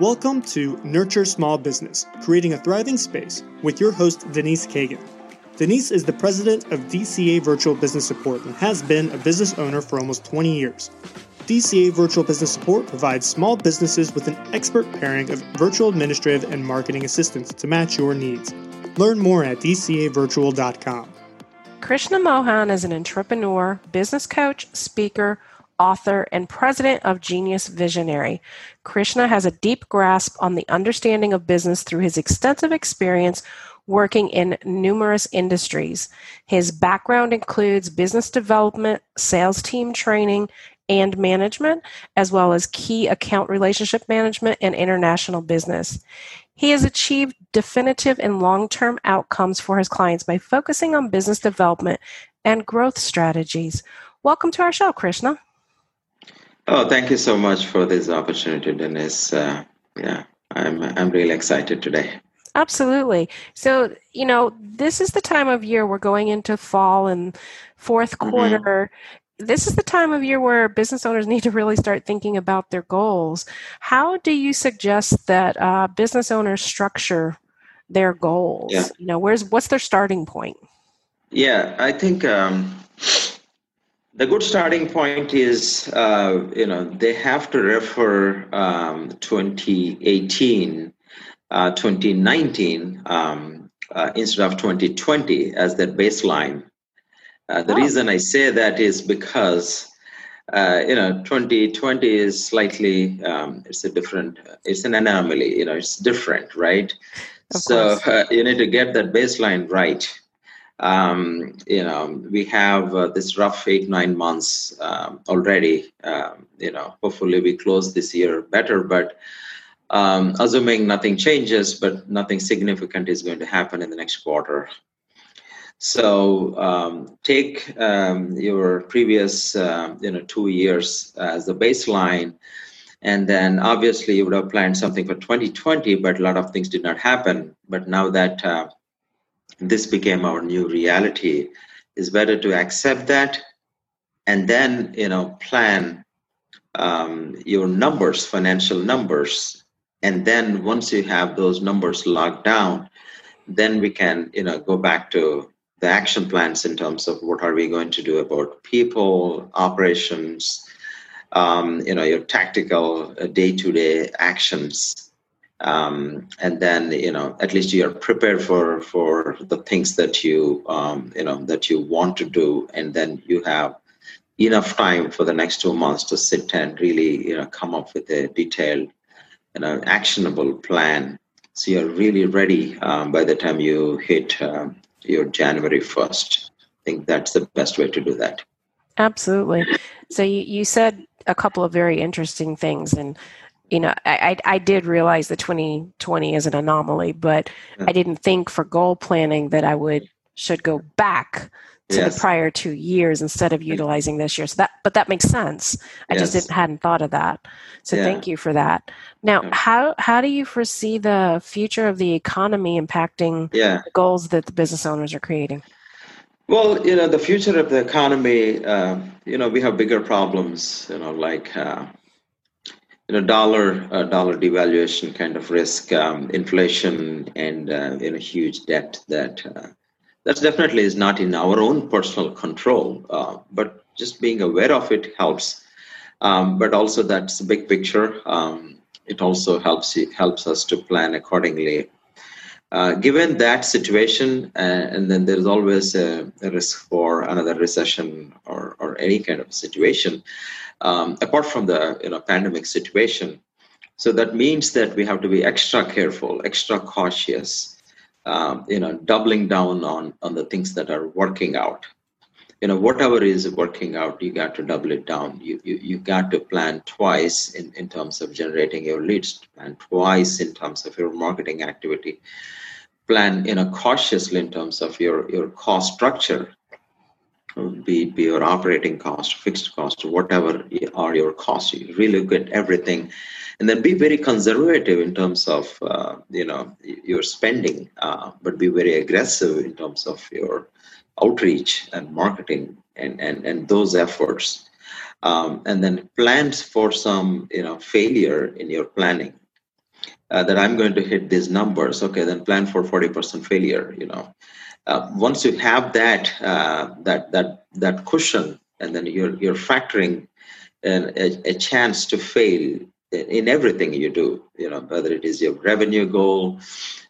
Welcome to Nurture Small Business, creating a thriving space with your host, Denise Cagan. Denise is the president of DCA Virtual Business Support and has been a business owner for almost 20 years. DCA Virtual Business Support provides small businesses with an expert pairing of virtual administrative and marketing assistance to match your needs. Learn more at dcavirtual.com. Krishna Mohan is an entrepreneur, business coach, speaker, author, and president of Genius Visionary. Krishna has a deep grasp on the understanding of business through his extensive experience working in numerous industries. His background includes business development, sales team training, and management, as well as key account relationship management and international business. He has achieved definitive and long term outcomes for his clients by focusing on business development and growth strategies. Welcome to our show, Krishna. Oh, thank you so much for this opportunity, Dennis. Uh, yeah, I'm I'm really excited today. Absolutely. So, you know, this is the time of year we're going into fall and 4th mm-hmm. quarter. Mm-hmm. This is the time of year where business owners need to really start thinking about their goals. How do you suggest that uh, business owners structure their goals? Yeah. You know, where's what's their starting point? Yeah, I think um, the good starting point is, uh, you know, they have to refer um, 2018, uh, 2019 um, uh, instead of 2020 as their baseline. Uh, the oh. reason I say that is because, uh, you know, 2020 is slightly, um, it's a different, it's an anomaly, you know, it's different, right? Of so uh, you need to get that baseline right um, you know, we have uh, this rough eight, nine months um, already. Um, you know, hopefully we close this year better, but um, assuming nothing changes, but nothing significant is going to happen in the next quarter. So um, take um, your previous, uh, you know, two years as the baseline, and then obviously you would have planned something for 2020, but a lot of things did not happen. But now that uh, this became our new reality is better to accept that and then you know plan um, your numbers financial numbers. And then once you have those numbers locked down then we can you know go back to the action plans in terms of what are we going to do about people operations um, you know your tactical uh, day-to-day actions um, and then you know at least you are prepared for for the things that you um, you know that you want to do. And then you have enough time for the next two months to sit and really you know come up with a detailed you know actionable plan. So you're really ready um, by the time you hit uh, your january 1st i think that's the best way to do that. Absolutely. So you, you said a couple of very interesting things and you know, I, I did realize that 2020 is an anomaly, but I didn't think for goal planning that I would should go back to yes. the prior two years instead of utilizing this year. So that, but that makes sense. I yes. just didn't, hadn't thought of that. So yeah. thank you for that. Now, yeah. how how do you foresee the future of the economy impacting yeah. the goals that the business owners are creating? Well, you know, the future of the economy, uh, you know, we have bigger problems, you know, like uh, you know dollar uh, dollar devaluation kind of risk um, inflation and uh, you know huge debt that uh, that definitely is not in our own personal control uh, but just being aware of it helps. Um, but also that's the big picture. Um, it also helps helps us to plan accordingly. Uh, given that situation uh, and then there's always a, a, risk for another recession or, or any kind of situation um, apart from the you know pandemic situation. So that means that we have to be extra careful, extra cautious, um, you know, doubling down on on the things that are working out. You know, whatever is working out, you got to double it down. You you, you got to plan twice in, in terms of generating your leads, plan twice in terms of your marketing activity, plan you know cautiously in terms of your your cost structure be be your operating cost, fixed cost, whatever are your costs. You really at everything, and then be very conservative in terms of uh, you know your spending, uh, but be very aggressive in terms of your outreach and marketing and and and those efforts, um, and then plans for some you know failure in your planning. uh, that I'm going to hit these numbers. Okay, then plan for 40% failure. You know, uh, once you have that uh, that that that cushion, and then you're you're factoring an, a, a chance to fail in everything you do. You know, whether it is your revenue goal,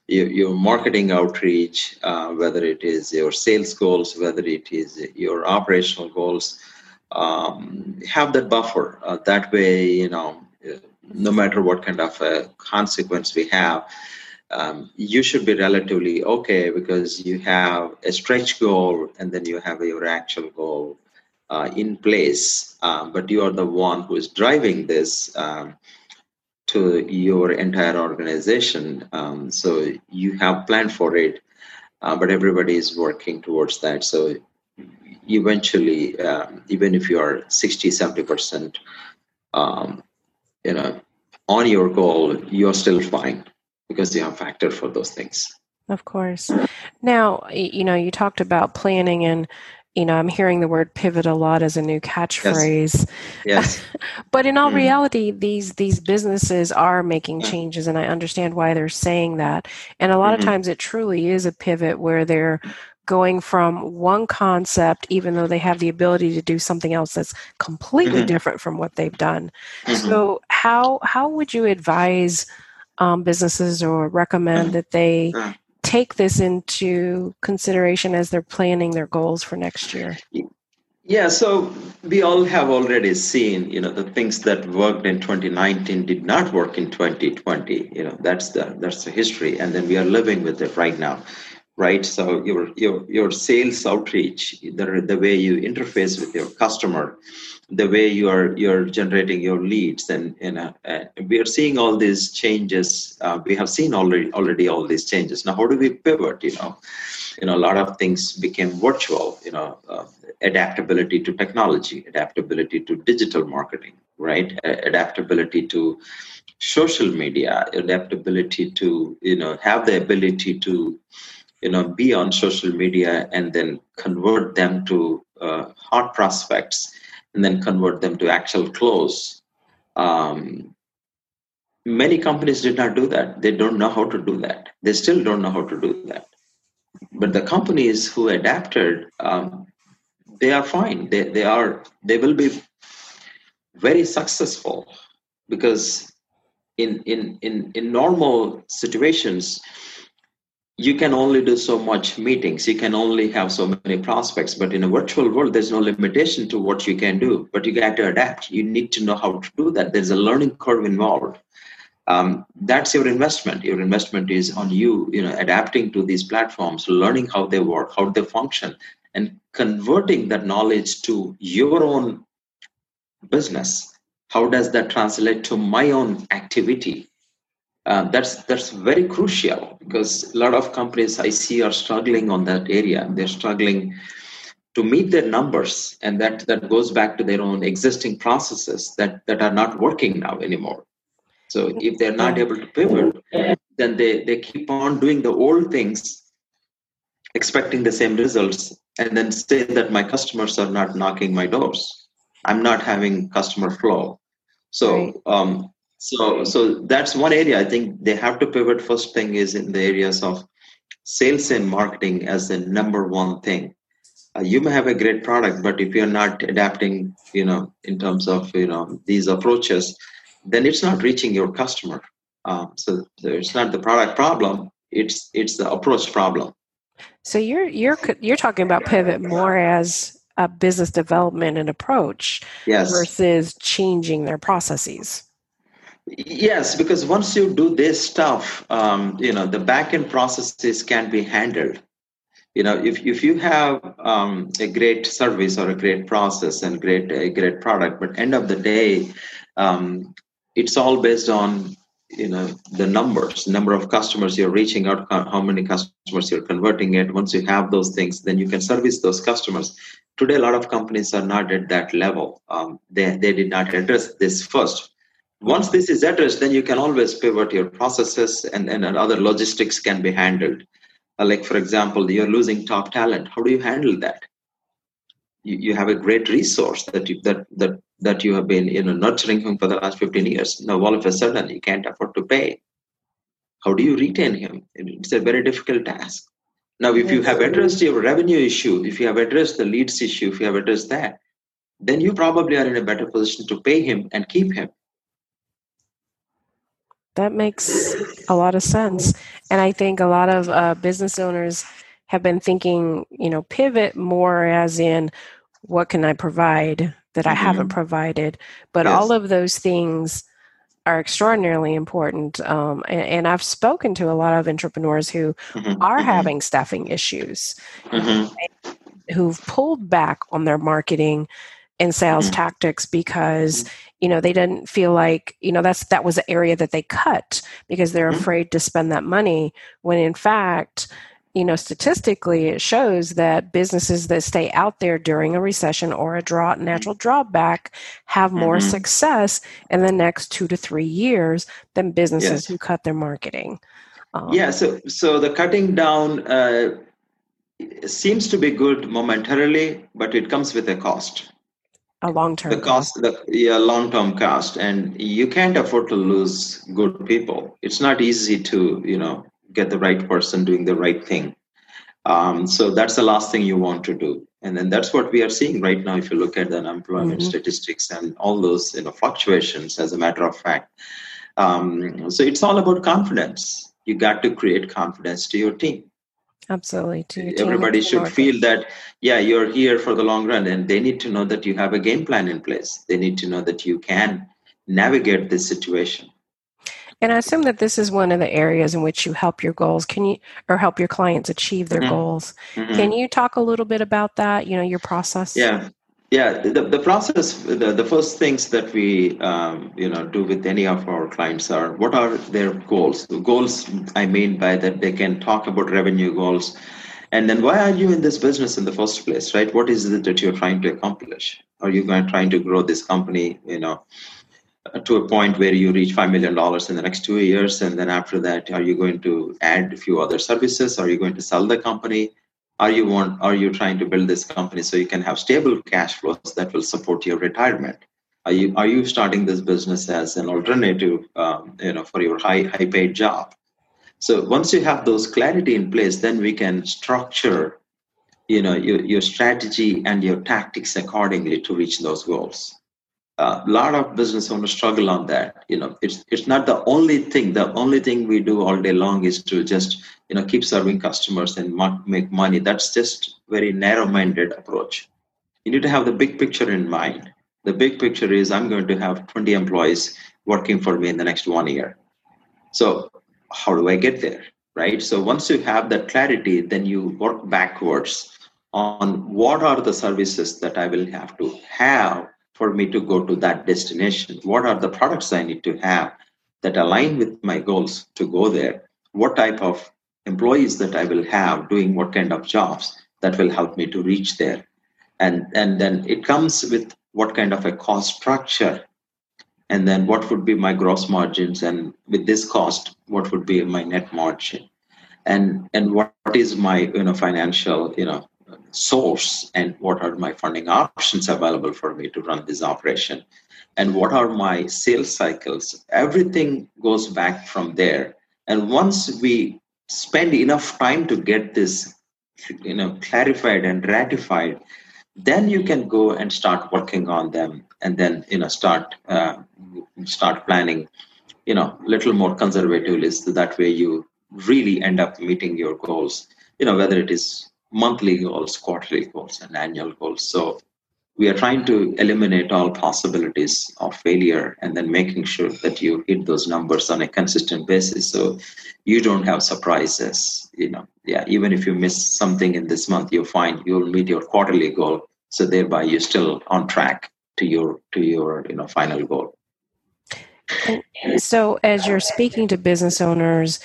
your, your marketing outreach, uh, whether it is your sales goals, whether it is your operational goals. Um, have that buffer. Uh, that way, you know, no matter what kind of a consequence we have, um, you should be relatively okay because you have a stretch goal and then you have your actual goal uh, in place. Um, but you are the one who is driving this um, to your entire organization. Um, so you have planned for it, uh, but everybody is working towards that. So eventually, um, even if you are 60, 70%, um, you know, on your goal, you're still fine because you have factor for those things. Of course. Now, you know, you talked about planning and you know, I'm hearing the word pivot a lot as a new catchphrase. Yes. yes. but in all mm reality, these these businesses are making changes, and I understand why they're saying that. And a lot mm-hmm. of times, it truly is a pivot where they're going from one concept, even though they have the ability to do something else that's completely mm-hmm. different from what they've done. Mm-hmm. So, how how would you advise um, businesses or recommend mm-hmm. that they take this into consideration as they're planning their goals for next year? Yeah, so we all have already seen, you know, the things that worked in 2019 did not work in 2020. You know, that's the that's the history, and then we are living with it right now right? So your your your sales outreach, the the way you interface with your customer, the way you are you're generating your leads, and you know, uh, we are seeing all these changes. Uh, we have seen already already all these changes. Now, how do we pivot? You know, you know, a lot of things became virtual. You know, uh, adaptability to technology, adaptability to digital marketing, right? adaptability to social media, adaptability to you know have the ability to you know be on social media and then convert them to uh, hot prospects and then convert them to actual close. Um, many companies did not do that. They don't know how to do that. They still don't know how to do that. But the companies who adapted um, they are fine. They, they are they will be very successful because in in in, in normal situations you can only do so much meetings. You can only have so many prospects. But in a virtual world there's no limitation to what you can do but you got to adapt. You need to know how to do that. There's a learning curve involved. Um, that's your investment. Your investment is on you you know adapting to these platforms learning how they work how they function and converting that knowledge to your own business. How does that translate to my own activity uh, that's that's very crucial because a lot of companies I see are struggling on that area. They're struggling to meet their numbers, and that that goes back to their own existing processes that that are not working now anymore. So if they're not able to pivot, then they they keep on doing the old things, expecting the same results, and then say that my customers are not knocking my doors. I'm not having customer flow. So um, so so that's one area i think they have to pivot. First thing is in the areas of sales and marketing as the number one thing. Uh, you may have a great product but if you're not adapting you know in terms of you know these approaches then it's not reaching your customer. Um, so, it's not the product problem it's it's the approach problem. So you're you're you're talking about pivot more as a business development and approach yes. versus changing their processes Yes, because once you do this stuff, um, you know, the backend processes can be handled. You know, if, if you have um, a great service or a great process and great a great product, but end of the day, um, it's all based on you know the numbers, number of customers you're reaching out, how many customers you're converting it. Once you have those things, then you can service those customers. Today, a lot of companies are not at that level. Um, they they did not address this first once this is addressed, then you can always pivot your processes and, and other logistics can be handled. Uh, like, for example, you're losing top talent. How do you handle that? You, you have a great resource that you, that, that, that you have been you know, nurturing him for the last 15 years. Now, all of a sudden, you can't afford to pay. how do you retain him it's a very difficult task now if you have addressed your revenue issue if you have addressed the leads issue if you have addressed that then you probably are in a better position to pay him and keep him that makes a lot of sense and i think a lot of uh, business owners have been thinking you know pivot more as in what can i provide that i mm-hmm. haven't provided but yes. all of those things are extraordinarily important. Um, and, and, I've spoken to a lot of entrepreneurs who mm-hmm, are mm-hmm. having staffing issues, mm-hmm. who've pulled back on their marketing and sales mm-hmm. tactics because mm-hmm. You know they didn't feel like you know that's that was the area that they cut because they're mm-hmm. afraid to spend that money when in fact you know, statistically, it shows that businesses that stay out there during a recession or a drought, mm-hmm. natural drawback, have more mm-hmm. success in the next two to three years than businesses yes. who cut their marketing. Um, yeah, so so the cutting down uh, seems to be good momentarily, but it comes with a cost. A long term. The cost, the yeah, long term cost, and you can't afford to lose good people. It's not easy to you know get the right person doing the right thing. Um, so that's the last thing you want to do. And then that's what we are seeing right now. If you look at the unemployment mm-hmm. statistics and all those you know fluctuations, as a matter of fact. Um, so it's all about confidence. You got to create confidence to your team. Absolutely. Everybody should feel that, yeah, you're here for the long run, and they need to know that you have a game plan in place. They need to know that you can navigate this situation. And I assume that this is one of the areas in which you help your goals. Can you or help your clients achieve their mm-hmm. goals? Mm-hmm. Can you talk a little bit about that? You know, your process. Yeah, yeah. The, the process. The, the first things that we um, you know do with any of our clients are what are their goals. The goals I mean by that they can talk about revenue goals, and then why are you in this business in the first place, right? What is it that you're trying to accomplish? Are you going trying to grow this company? You know to a point where you reach $5 million in the next two years and then after that are you going to add a few other services are you going to sell the company are you want are you trying to build this company so you can have stable cash flows that will support your retirement? Are you are you starting this business as an alternative um, you know for your high high paid job? So once you have those clarity in place then we can structure you know your, your strategy and your tactics accordingly to reach those goals a lot of business owners struggle on that you know. It's it's not the only thing. The only thing we do all day long is to just you know keep serving customers and make money. That's just very narrow minded approach. You need to have the big picture in mind. The big picture is i'm going to have 20 employees working for me in the next one year. So how do i get there right? So once you have that clarity then you work backwards on what are the services that i will have to have for me to go to that destination? What are the products I need to have that align with my goals to go there? What type of employees that I will have doing what kind of jobs that will help me to reach there? And, and then it comes with what kind of a cost structure and then what would be my gross margins and with this cost what would be my net margin and and what is my you know financial you know source and what are my funding options available for me to run this operation? And what are my sales cycles? Everything goes back from there. And once we spend enough time to get this you know clarified and ratified then you can go and start working on them and then you know start uh, start planning you know little more conservatively so that way you really end up meeting your goals you know whether it is monthly goals, quarterly goals, and annual goals. So we are trying to eliminate all possibilities of failure and then making sure that you hit those numbers on a consistent basis. So you don't have surprises you know. Yeah even if you miss something in this month you find you'll meet your quarterly goal. So thereby you're still on track to your to your you know final goal. And so as you're speaking to business owners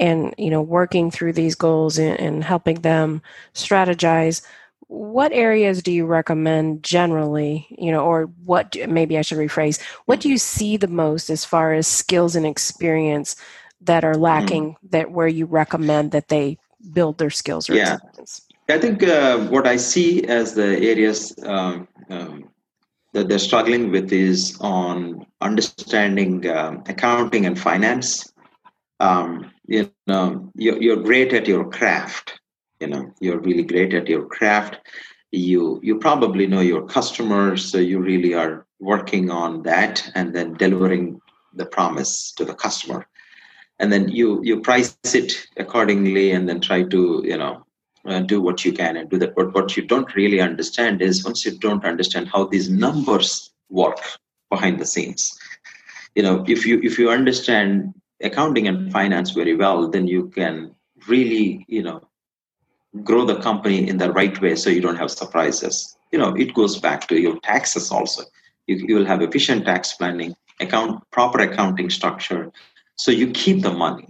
and you know working through these goals and, and, helping them strategize what areas do you recommend generally you know or what maybe i should rephrase what do you see the most as far as skills and experience that are lacking mm. that where you recommend that they build their skills or yeah experience? i think uh, what i see as the areas um, um, that they're struggling with is on understanding um, accounting and finance um, you know you're, you're great at your craft you know you're really great at your craft. You you probably know your customers so you really are working on that and then delivering the promise to the customer. And then you you price it accordingly and then try to you know uh, do what you can and do that. But what you don't really understand is once you don't understand how these numbers work behind the scenes you know if you if you understand accounting and finance very well then you can really you know grow the company in the right way so you don't have surprises. You know it goes back to your taxes also. You, you will have efficient tax planning account proper accounting structure. So you keep the money.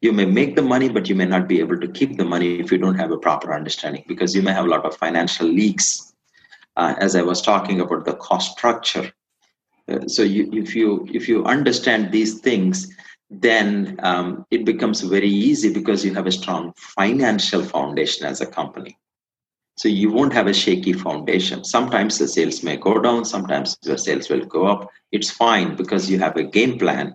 You may make the money but you may not be able to keep the money if you don't have a proper understanding because you may have a lot of financial leaks. Uh, as i was talking about the cost structure. Uh, so you, if you if you understand these things then um, it becomes very easy because you have a strong financial foundation as a company. So you won't have a shaky foundation. Sometimes the sales may go down, sometimes the sales will go up. It's fine because you have a game plan.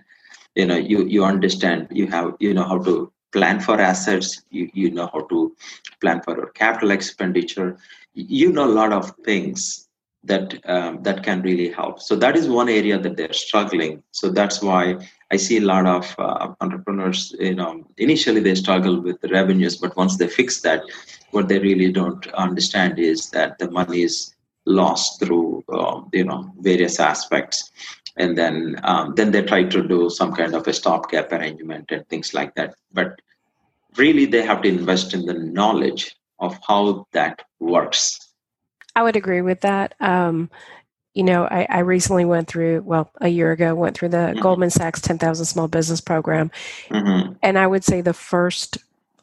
You know, you you understand, you have you know how to plan for assets, you, you know how to plan for your capital expenditure. You know a lot of things that um, that can really help. So that is one area that they're struggling. So that's why I see a lot of uh, entrepreneurs. You know, initially they struggle with the revenues, but once they fix that, what they really don't understand is that the money is lost through um, you know various aspects, and then um, then they try to do some kind of a stopgap arrangement and things like that. But really, they have to invest in the knowledge of how that works I would agree with that. Um, you know, I, I, recently went through, well, a year ago, went through the mm-hmm. Goldman Sachs 10,000 Small Business Program. Mm-hmm. And I would say the first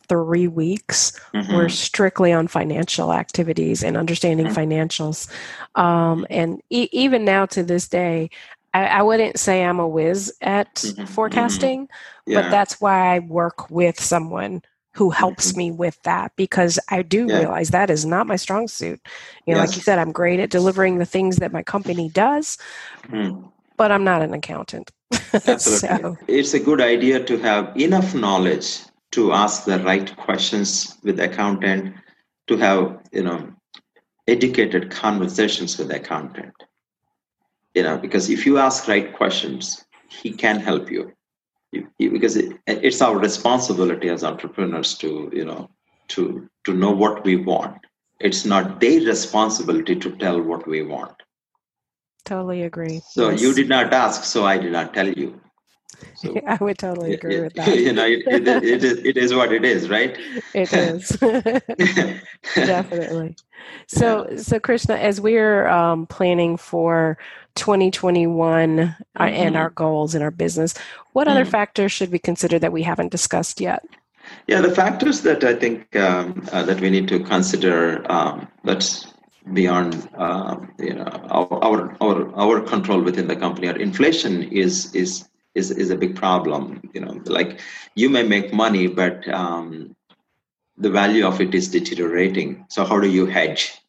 three weeks mm-hmm. were strictly on financial activities and understanding mm-hmm. financials. Um, and e- even now to this day, I, I, wouldn't say I'm a whiz at mm-hmm. forecasting, yeah. but that's why I work with someone who helps mm-hmm. me with that because I do yeah. realize that is not my strong suit. You know, yes. like you said, I'm great at delivering the things that my company does, mm. but I'm not an accountant. so. It's a good idea to have enough knowledge to ask the right questions with the accountant, to have, you know, educated conversations with the accountant. You know, because if you ask right questions, he can help you because it, it's our responsibility as entrepreneurs to you know to to know what we want it's not their responsibility to tell what we want totally agree so yes. you did not ask so i did not tell you so, I would totally agree it, with that. You know, it, it, it, is, it is what it is, right? It is. Definitely. So, so Krishna, as we're um, planning for 2021 uh, mm-hmm. and our goals in our business, what mm-hmm. other factors should we consider that we haven't discussed yet? Yeah, the factors that I think um, uh, that we need to consider um, that's beyond uh, you know our, our our our control within the company. Our inflation is is is is a big problem. You know, like you may make money, but um, the value of it is deteriorating. So how do you hedge?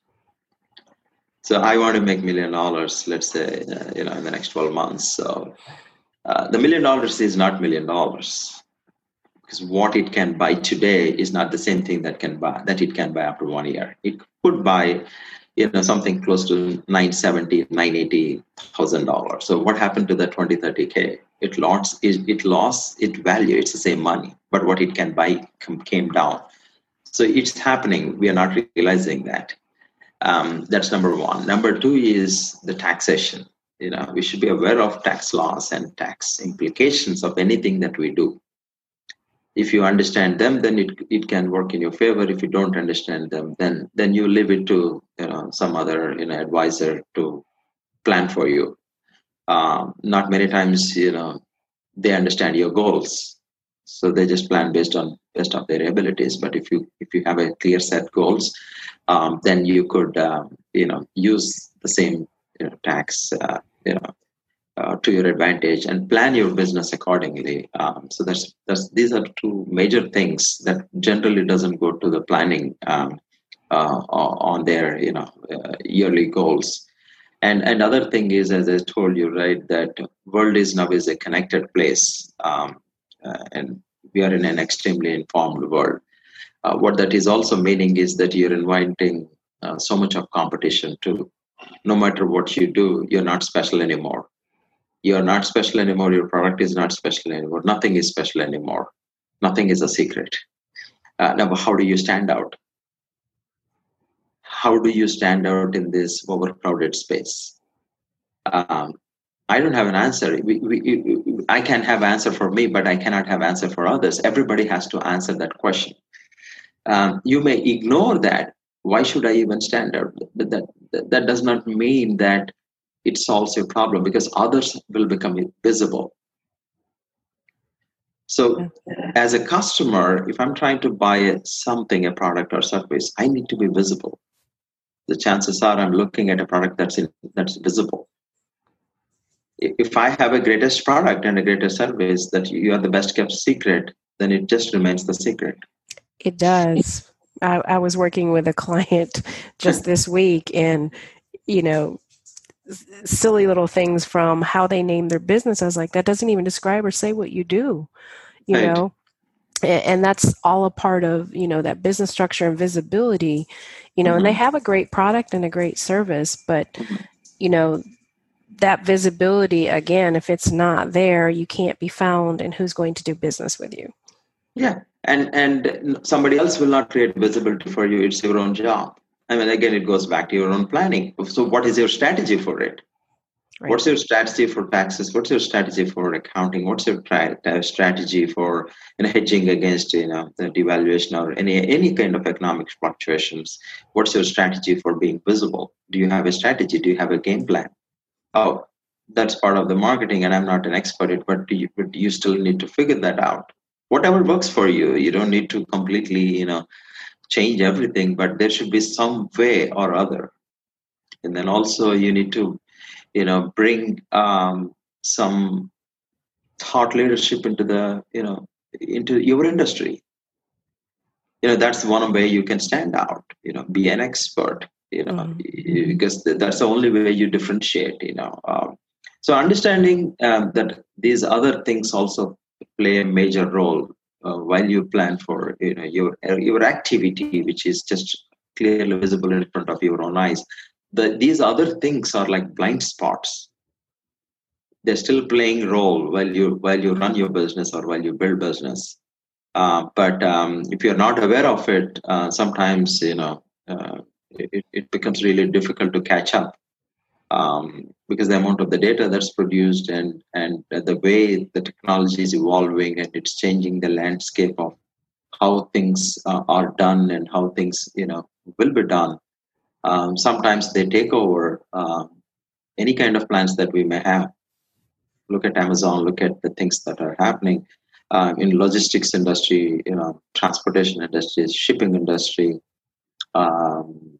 So I want to make million dollars, let's say, uh, you know, in the next 12 months. So uh, the million dollars is not million dollars because what it can buy today is not the same thing that can buy that it can buy after one year. It could buy, you know, something close to 970, 980 thousand dollars. So what happened to the 20, 30 k? It lost it, it lost its value. It's the same money, but what it can buy came down. So it's happening. We are not realizing that. Um, that's number one. Number two is the taxation. You know, we should be aware of tax laws and tax implications of anything that we do. If you understand them, then it, it can work in your favor. If you don't understand them, then then you leave it to you know some other you know advisor to plan for you. Um, not many times you know they understand your goals, so they just plan based on based on their abilities. But if you if you have a clear set goals, um, then you could um, you know use the same you know, tax uh, you know uh, to your advantage and plan your business accordingly. Um, so that's, that's these are two major things that generally doesn't go to the planning um, uh, on their you know uh, yearly goals. And another thing is, as I told you, right, that world is now is a connected place, um, uh, and we are in an extremely informed world. Uh, what that is also meaning is that you're inviting uh, so much of competition to no matter what you do, you're not special anymore. You're not special anymore. Your product is not special anymore. Nothing is special anymore. Nothing is a secret. Uh, now, how do you stand out? How do you stand out in this overcrowded space? Um, I don't have an answer. We, we, I can have answer for me, but I cannot have answer for others. Everybody has to answer that question. Um, you may ignore that. Why should I even stand out? That, that, that does not mean that it solves your problem because others will become visible. So, as a customer, if I'm trying to buy something, a product or service, I need to be visible. The chances are I'm looking at a product that's in, that's visible if I have a greatest product and a greatest service that you are the best kept secret, then it just remains the secret. It does. I, I was working with a client just this week, and you know, silly little things from how they name their business. I was like, that doesn't even describe or say what you do, you right. know. And that's all a part of you know that business structure and visibility, you know. Mm-hmm. And they mm-hmm. have a great product and a great service, but mm-hmm. you know that visibility again if it's not there you can't be found and who's going to do business with you yeah and and somebody else will not create visibility for you. It's your own job. I mean again it goes back to your own planning. So what is your strategy for it? Right. what's your strategy for taxes? What's your strategy for accounting? What's your tra- uh, strategy for you know, hedging against you know the devaluation or any any kind of economic fluctuations? What's your strategy for being visible? Do you have a strategy? Do you have a game plan? Oh that's part of the marketing and i'm not an expert but you, but you still need to figure that out whatever works for you. You don't need to completely you know change everything but there should be some way or other. And then also you need to you know bring um, some thought leadership into the you know into your industry. You know that's one way you can stand out you know be an expert you know mm-hmm. because that's the only way you differentiate you know um, so understanding um, that these other things also play a major role uh, while you plan for you know your your activity which is just clearly visible in front of your own eyes. The, these other things are like blind spots. They're still playing role while you while you run your business or while you build business. Uh, but um, if you're not aware of it uh, sometimes you know uh, it, it becomes really difficult to catch up um, because the amount of the data that's produced and and the way the technology is evolving and it's changing the landscape of how things uh, are done and how things you know will be done. Um, sometimes they take over uh, any kind of plans that we may have. Look at amazon look at the things that are happening uh, in logistics industry you know transportation industry shipping industry. Um,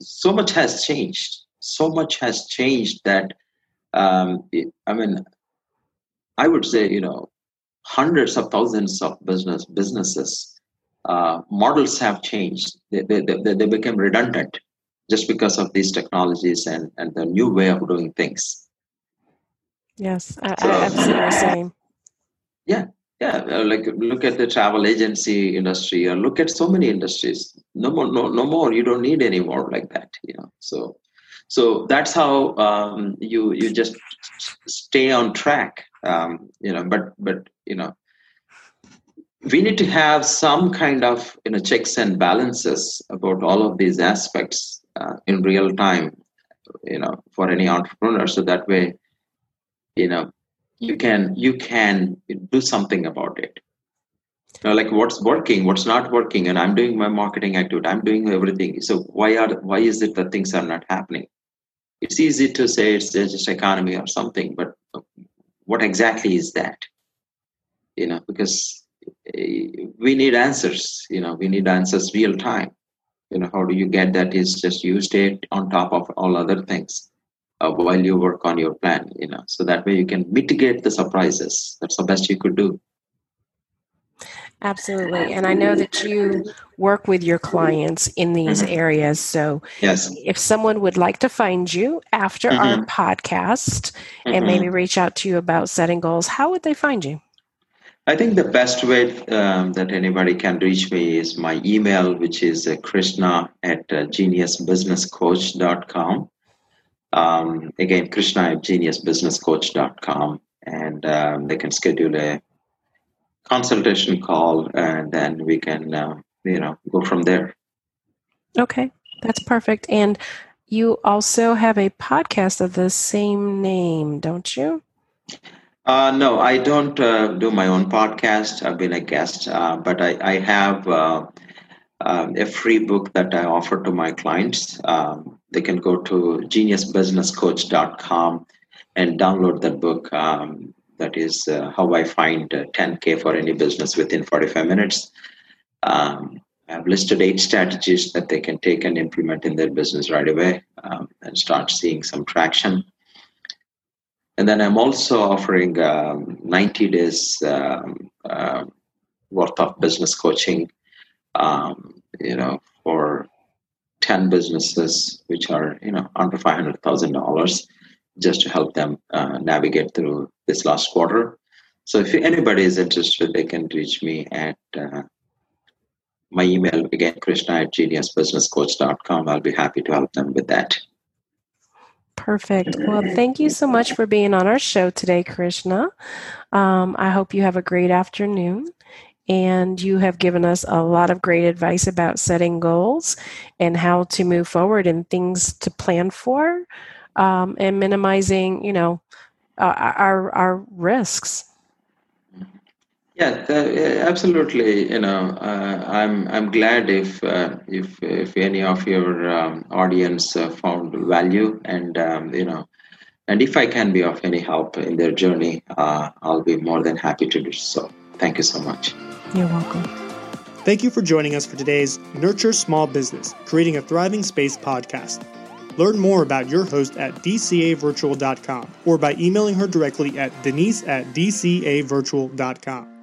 so much has changed. So much has changed that um, it, I mean, I would say you know, hundreds of thousands of business businesses uh, models have changed. They, they, they, they became redundant just because of these technologies and, and the new way of doing things. Yes, I, so, I've seen the same. Yeah, yeah uh, like look at the travel agency industry or look at so many industries no more no, no more you don't need any more like that you know so so that's how um, you you just stay on track um, you know but but you know we need to have some kind of you know checks and balances about all of these aspects uh, in real time you know for any entrepreneur so that way you know you can you can do something about it you know, like what's working what's not working? And i'm doing my marketing activity i'm doing everything. So why are why is it that things are not happening? It's easy to say it's just economy or something but what exactly is that? You know because eh, we need answers you know we need answers real time. You know how do you get that is just you stay on top of all other things uh, while you work on your plan you know? So that way you can mitigate the surprises. That's the best you could do absolutely and i know that you work with your clients in these mm-hmm. areas so yes if someone would like to find you after mm-hmm. our podcast mm-hmm. and maybe reach out to you about setting goals how would they find you I think the best way um, that anybody can reach me is my email, which is uh, krishna at uh, geniusbusinesscoach.com. Um, again, krishna at geniusbusinesscoach.com. And um, they can schedule a consultation call and then we can, uh, you know, go from there. Okay, that's perfect. And you also have a podcast of the same name, don't you? Uh, no, I don't uh, do my own podcast. I've been a guest, uh, but I, I have uh, um, a free book that I offer to my clients. Um, they can go to geniusbusinesscoach.com and download that book. Um, that is uh, how I find 10K uh, for any business within 45 minutes. Um, I've listed eight strategies that they can take and implement in their business right away um, and start seeing some traction. And then I'm also offering um, 90 days uh, worth of business coaching, um, you know, for 10 businesses which are, you know, under $500,000 just to help them uh, navigate through this last quarter. So if anybody is interested, they can reach me at uh, my email again, krishna at geniusbusinesscoach.com. I'll be happy to help them with that. Perfect. Well, thank you so much for being on our show today, Krishna. Um, I hope you have a great afternoon. And you have given us a lot of great advice about setting goals and how to move forward and things to plan for um, and minimizing, you know, uh, our, our risks. Yeah, absolutely. You know, uh, I'm I'm glad if uh, if if any of your um, audience uh, found value, and um, you know, and if I can be of any help in their journey, uh, I'll be more than happy to do so. Thank you so much. You're welcome. Thank you for joining us for today's Nurture Small Business: Creating a Thriving Space podcast. Learn more about your host at dcavirtual.com or by emailing her directly at denise at dcavirtual.com.